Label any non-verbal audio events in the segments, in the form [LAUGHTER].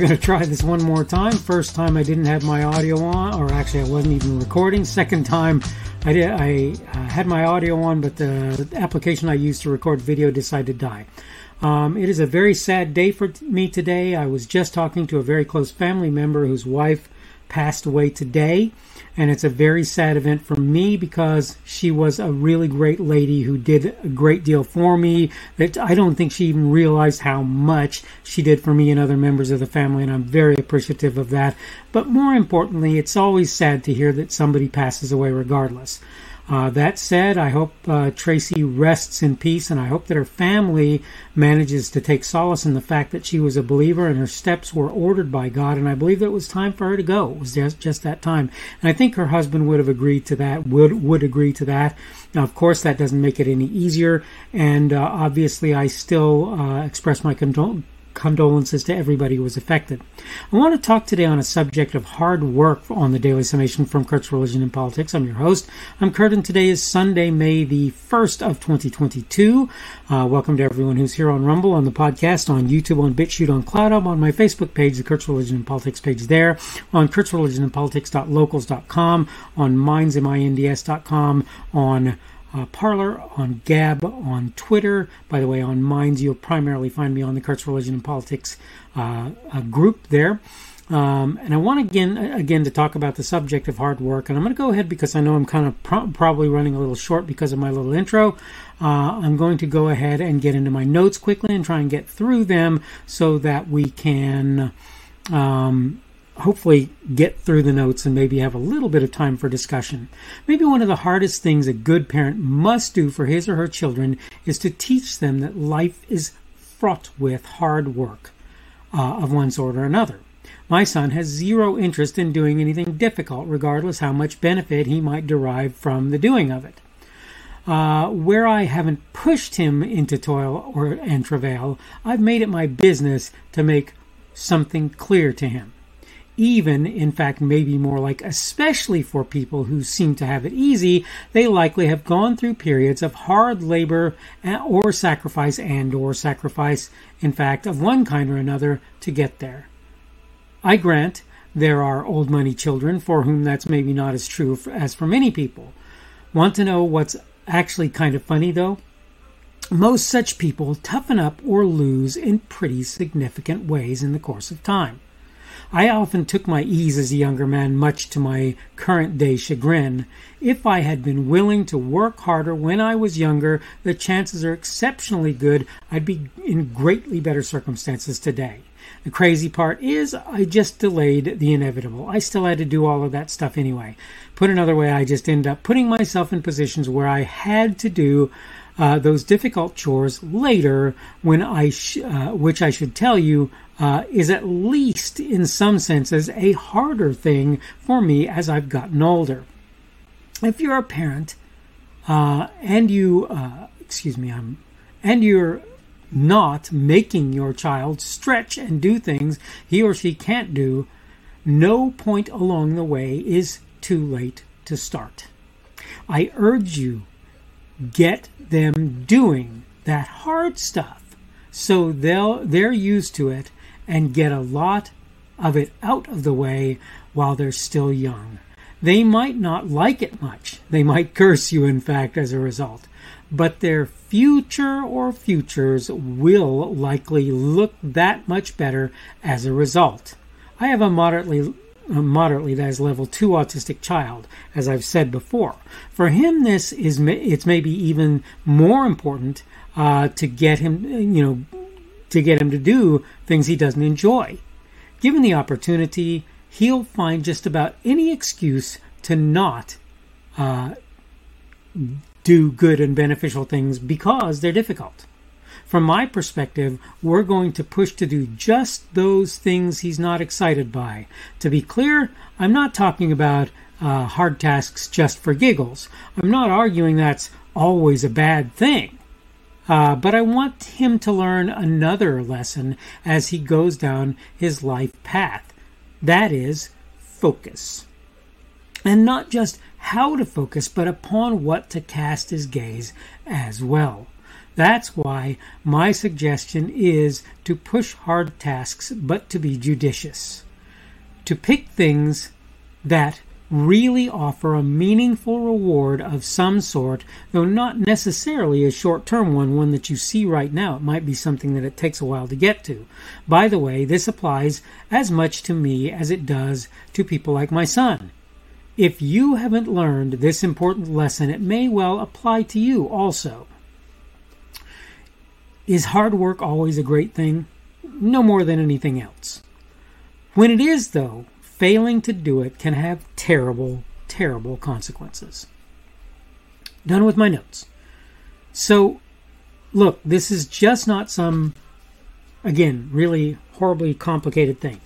We're going to try this one more time. First time I didn't have my audio on, or actually I wasn't even recording. [LAUGHS] Second time I did. I uh, had my audio on, but the application I used to record video decided to die. Um, it is a very sad day for me today. I was just talking to a very close family member whose wife passed away today. And it's a very sad event for me because she was a really great lady who did a great deal for me. That I don't think she even realized how much she did for me and other members of the family, and I'm very appreciative of that. But more importantly, it's always sad to hear that somebody passes away regardless. Uh, that said, I hope uh, Tracy rests in peace, and I hope that her family manages to take solace in the fact that she was a believer and her steps were ordered by God. And I believe that it was time for her to go. It was just, just that time, and I think her husband would have agreed to that. Would would agree to that. Now, of course, that doesn't make it any easier, and uh, obviously, I still uh, express my condol- condolences to everybody who was affected. I want to talk today on a subject of hard work on the Daily Summation from Kurt's Religion and Politics. I'm your host. I'm Kurt, and today is Sunday, May the 1st of 2022. Uh, welcome to everyone who's here on Rumble, on the podcast, on YouTube, on BitChute, on CloutHub, on my Facebook page, the Kurt's Religion and Politics page there, on Kurt's Religion and Politics.locals.com, on minds, M-I-N-D-S.com, on uh, Parler, on Gab, on Twitter. By the way, on Minds, you'll primarily find me on the Kurt's Religion and Politics uh, group there. Um, and I want again again to talk about the subject of hard work, and I'm going to go ahead because I know I'm kind of pro- probably running a little short because of my little intro. Uh, I'm going to go ahead and get into my notes quickly and try and get through them so that we can um, hopefully get through the notes and maybe have a little bit of time for discussion. Maybe one of the hardest things a good parent must do for his or her children is to teach them that life is fraught with hard work uh, of one sort or another. My son has zero interest in doing anything difficult, regardless how much benefit he might derive from the doing of it. Uh, where I haven't pushed him into toil or and travail, I've made it my business to make something clear to him even, in fact, maybe more like especially for people who seem to have it easy, they likely have gone through periods of hard labor eh, or sacrifice and or sacrifice, in fact, of one kind or another to get there. I grant there are old money children for whom that's maybe not as true as for many people. Want to know what's actually kind of funny though? Most such people toughen up or lose in pretty significant ways in the course of time. I often took my ease as a younger man, much to my current day chagrin. If I had been willing to work harder when I was younger, the chances are exceptionally good I'd be in greatly better circumstances today. The crazy part is, I just delayed the inevitable. I still had to do all of that stuff anyway. Put another way, I just end up putting myself in positions where I had to do uh, those difficult chores later, when I sh- uh, which I should tell you uh, is at least in some senses a harder thing for me as I've gotten older. If you're a parent uh, and you, uh, excuse me, I'm, and you're not making your child stretch and do things he or she can't do, no point along the way is too late to start. I urge you, get them doing that hard stuff so they'll they're used to it and get a lot of it out of the way while they're still young. They might not like it much. They might curse you, in fact, as a result. But their future or futures will likely look that much better as a result. I have a moderately moderately that is level 2 autistic child as i've said before for him this is it's maybe even more important uh, to get him you know to get him to do things he doesn't enjoy. Given the opportunity, he'll find just about any excuse to not uh, do good and beneficial things because they're difficult. From my perspective, we're going to push to do just those things he's not excited by. To be clear, I'm not talking about uh, hard tasks just for giggles. I'm not arguing that's always a bad thing. Uh, but I want him to learn another lesson as he goes down his life path. That is, focus. And not just how to focus, but upon what to cast his gaze as well. That's why my suggestion is to push hard tasks, but to be judicious. To pick things that really offer a meaningful reward of some sort, though not necessarily a short term one, one that you see right now. It might be something that it takes a while to get to. By the way, this applies as much to me as it does to people like my son. If you haven't learned this important lesson, it may well apply to you also. Is hard work always a great thing? No more than anything else. When it is, though, failing to do it can have terrible, terrible consequences. Done with my notes. So, look, this is just not some, again, really horribly complicated thing.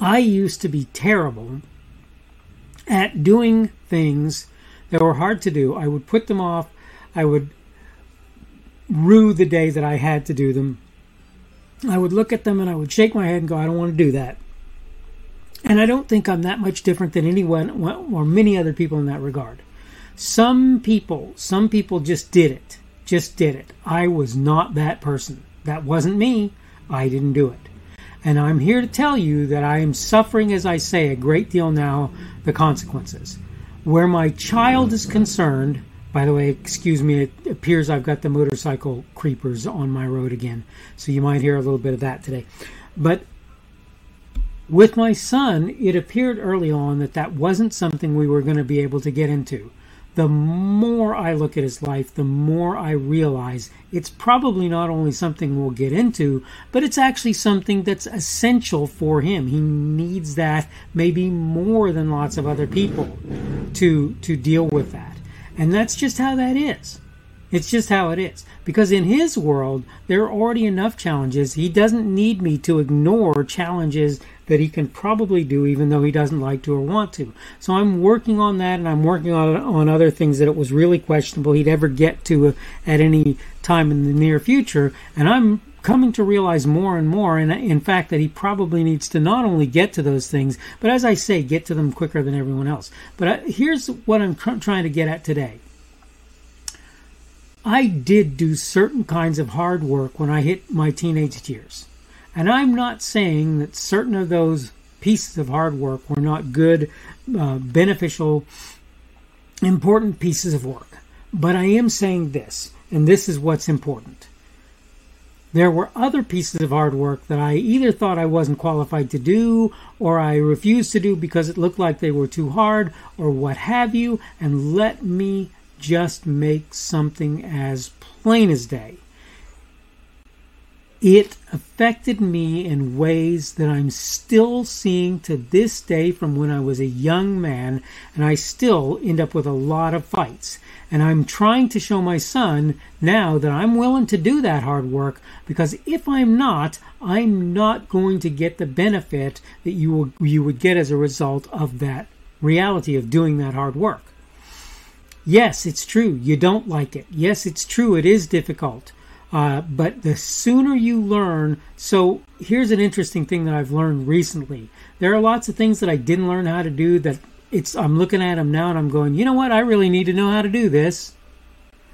I used to be terrible at doing things that were hard to do. I would put them off. I would rue the day that I had to do them. I would look at them and I would shake my head and go, I don't want to do that. And I don't think I'm that much different than anyone or many other people in that regard. Some people, some people just did it. Just did it. I was not that person. That wasn't me. I didn't do it. And I'm here to tell you that I am suffering, as I say, a great deal now, the consequences. Where my child is concerned, by the way, excuse me, it appears I've got the motorcycle creepers on my road again. So you might hear a little bit of that today. But with my son, it appeared early on that that wasn't something we were going to be able to get into. The more I look at his life, the more I realize it's probably not only something we'll get into, but it's actually something that's essential for him. He needs that maybe more than lots of other people to to deal with that. And that's just how that is. It's just how it is. Because in his world, there are already enough challenges. He doesn't need me to ignore challenges that he can probably do even though he doesn't like to or want to. So I'm working on that and I'm working on on other things that it was really questionable he'd ever get to uh, at any time in the near future and I'm coming to realize more and more and in fact that he probably needs to not only get to those things but as I say get to them quicker than everyone else. But I, here's what I'm tr- trying to get at today. I did do certain kinds of hard work when I hit my teenage years. And I'm not saying that certain of those pieces of hard work were not good, uh, beneficial, important pieces of work. But I am saying this, and this is what's important. There were other pieces of hard work that I either thought I wasn't qualified to do, or I refused to do because it looked like they were too hard, or what have you, and let me just make something as plain as day it affected me in ways that I'm still seeing to this day from when I was a young man, and I still end up with a lot of fights. And I'm trying to show my son now that I'm willing to do that hard work because if I'm not, I'm not going to get the benefit that you will, you would get as a result of that reality of doing that hard work. Yes, it's true. You don't like it. Yes, it's true. It is difficult. Uh, but the sooner you learn, so here's an interesting thing that I've learned recently. There are lots of things that I didn't learn how to do that it's I'm looking at them now and I'm going, you know what? I really need to know how to do this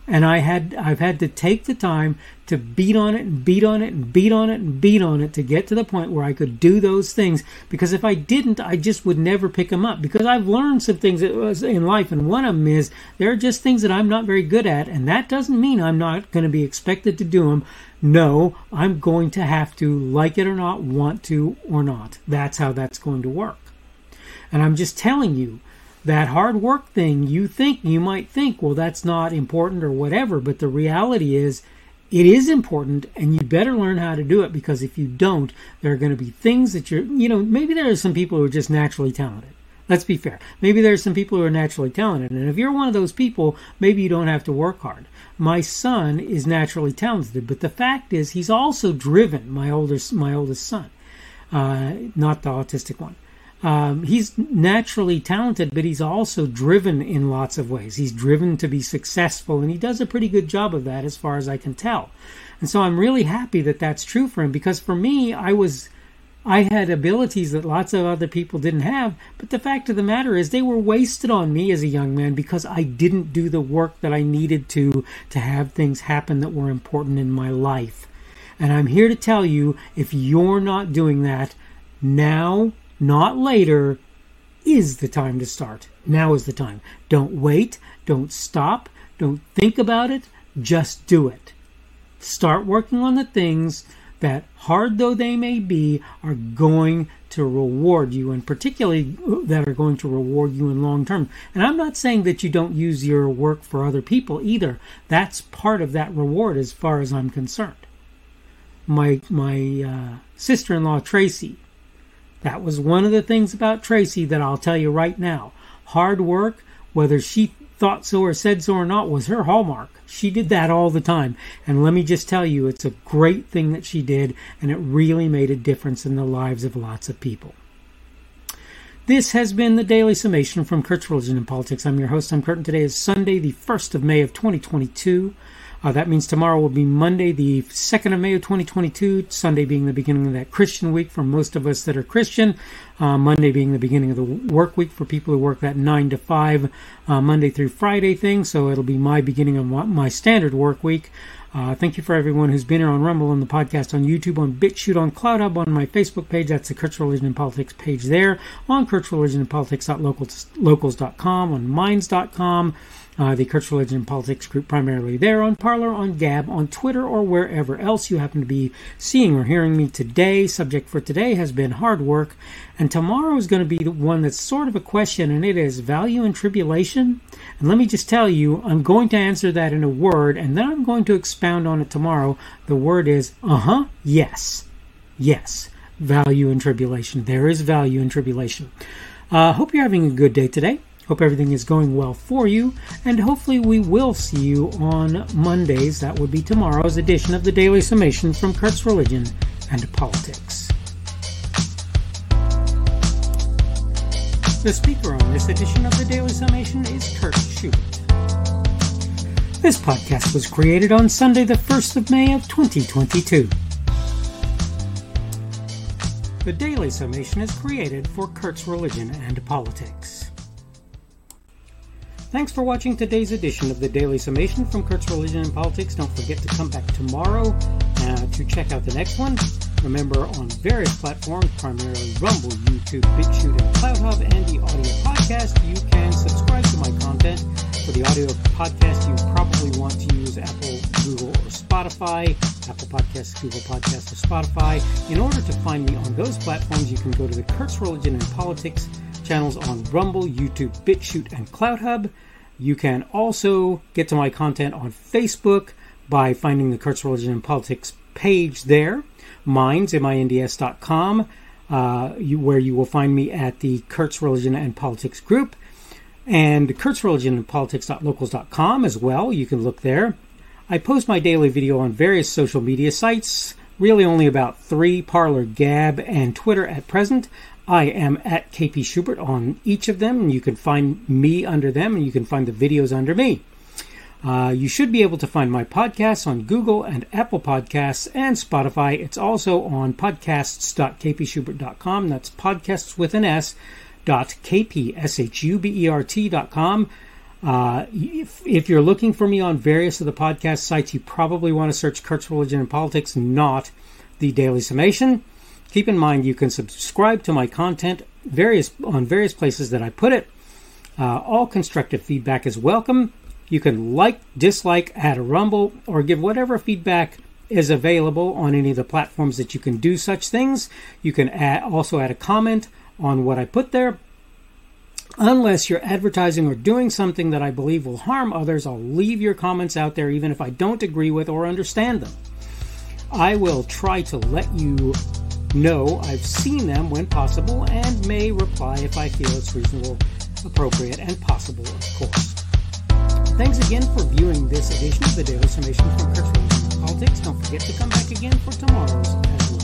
and I had I've had to take the time to beat on it and beat on it and beat on it and beat on it to get to the point where I could do those things. Because if I didn't I just would never pick them up. Because I've learned some things in life and one of them is there are just things that I'm not very good at and that doesn't mean I'm not going to be expected to do them no I'm going to have to like it or not want to or not. That's how that's going to work. And I'm just telling you that hard work thing, you think, you might think, well, that's not important or whatever, but the reality is it is important and you better learn how to do it because if you don't, there are going to be things that you're, you know, maybe there are some people who are just naturally talented. Let's be fair. Maybe there are some people who are naturally talented. And if you're one of those people, maybe you don't have to work hard. My son is naturally talented, but the fact is he's also driven, my oldest, my oldest son, uh, not the autistic one. Um, he's naturally talented, but he's also driven in lots of ways. He's driven to be successful, and he does a pretty good job of that, as far as I can tell. And so I'm really happy that that's true for him because for me, I was I had abilities that lots of other people didn't have, but the fact of the matter is they were wasted on me as a young man because I didn't do the work that I needed to to have things happen that were important in my life. And I'm here to tell you if you're not doing that, now, not later, is the time to start. Now is the time. Don't wait, don't stop, don't think about it, just do it. Start working on the things that, hard though they may be, are going to reward you, and particularly that are going to reward you in long term. And I'm not saying that you don't use your work for other people either. That's part of that reward, as far as I'm concerned. My my uh, sister-in-law Tracy. That was one of the things about Tracy that I'll tell you right now. Hard work, whether she thought so or said so or not was her hallmark. She did that all the time. And let me just tell you, it's a great thing that she did, and it really made a difference in the lives of lots of people. This has been the Daily Summation from Kurt's Religion and Politics. I'm your host. Kurt, and today is Sunday, the 1st of May of 2022. Uh, that means tomorrow will be Monday, the 2nd of May of 2022, Sunday being the beginning of that Christian week for most of us that are Christian, uh, Monday being the beginning of the work week for people who work that 9 to 5 uh, Monday through Friday thing, so it'll be my beginning of my standard work week. Uh, thank you for everyone who's been here on Rumble, on the podcast, on YouTube, on BitChute, on CloutHub, on my Facebook page. That's the Kurt's Religion and Politics page there. On Kurt's Religion and Politics.locals.com, on Minds.com uh, the Kurt's Religion Politics group primarily there on Parler, on Gab, on Twitter, or wherever else you happen to be seeing or hearing me today. Subject for today has been hard work, and tomorrow is going to be the one that's sort of a question, and it is value and tribulation. And let me just tell you, I'm going to answer that in a word, and then I'm going to expound on it tomorrow. The word is, uh huh, yes, yes, value and tribulation. There is value in tribulation. Uh, hope you're having a good day today. Hope everything is going well for you, and hopefully, we will see you on Mondays. That would be tomorrow's edition of the Daily Summation from Kurt's Religion and Politics. The speaker on this edition of the Daily Summation is Kurt Schubert. This podcast was created on Sunday, the 1st of May of 2022. The Daily Summation is created for Kurt's Religion and Politics. Thanks for watching today's edition of the Daily Summation from Kurt's Religion and Politics. Don't forget to come back tomorrow uh, to check out the next one. Remember, on various platforms, primarily Rumble, YouTube, BitChute, and CloutHub, and the audio podcast, you can subscribe to my content. For the audio podcast, you probably want to use Apple, Google, or Spotify. Apple Podcasts, Google Podcasts, or Spotify. In order to find me on those platforms, you can go to the Kurt's Religion and Politics channels on Rumble, YouTube, BitChute, and CloutHub. You can also get to my content on Facebook by finding the Kurt's Religion and Politics page there, minds, M-I-N-D-S.com, uh, you, where you will find me at the Kurt's Religion and Politics group, and Kurt's Religion and Politics.locals.com as well. You can look there. I post my daily video on various social media sites, really only about three Parler, Gab, and Twitter at present. I am at KP Schubert on each of them, you can find me under them, and you can find the videos under me. Uh, you should be able to find my podcasts on Google and Apple Podcasts and Spotify. It's also on podcasts.kpschubert.com. That's podcasts with an S dot kpschubert.com. Uh, if, if you're looking for me on various of the podcast sites, you probably want to search Kurt's Religion and Politics, not the Daily Summation. Keep in mind you can subscribe to my content various on various places that I put it. Uh, all constructive feedback is welcome. You can like, dislike, add a rumble, or give whatever feedback is available on any of the platforms that you can do such things. You can add, also add a comment on what I put there. Unless you're advertising or doing something that I believe will harm others, I'll leave your comments out there even if I don't agree with or understand them. I will try to let you no, I've seen them when possible and may reply if I feel it's reasonable, appropriate, and possible, of course. Thanks again for viewing this edition of the Daily Summation from Kurt's Politics. Don't forget to come back again for tomorrow's.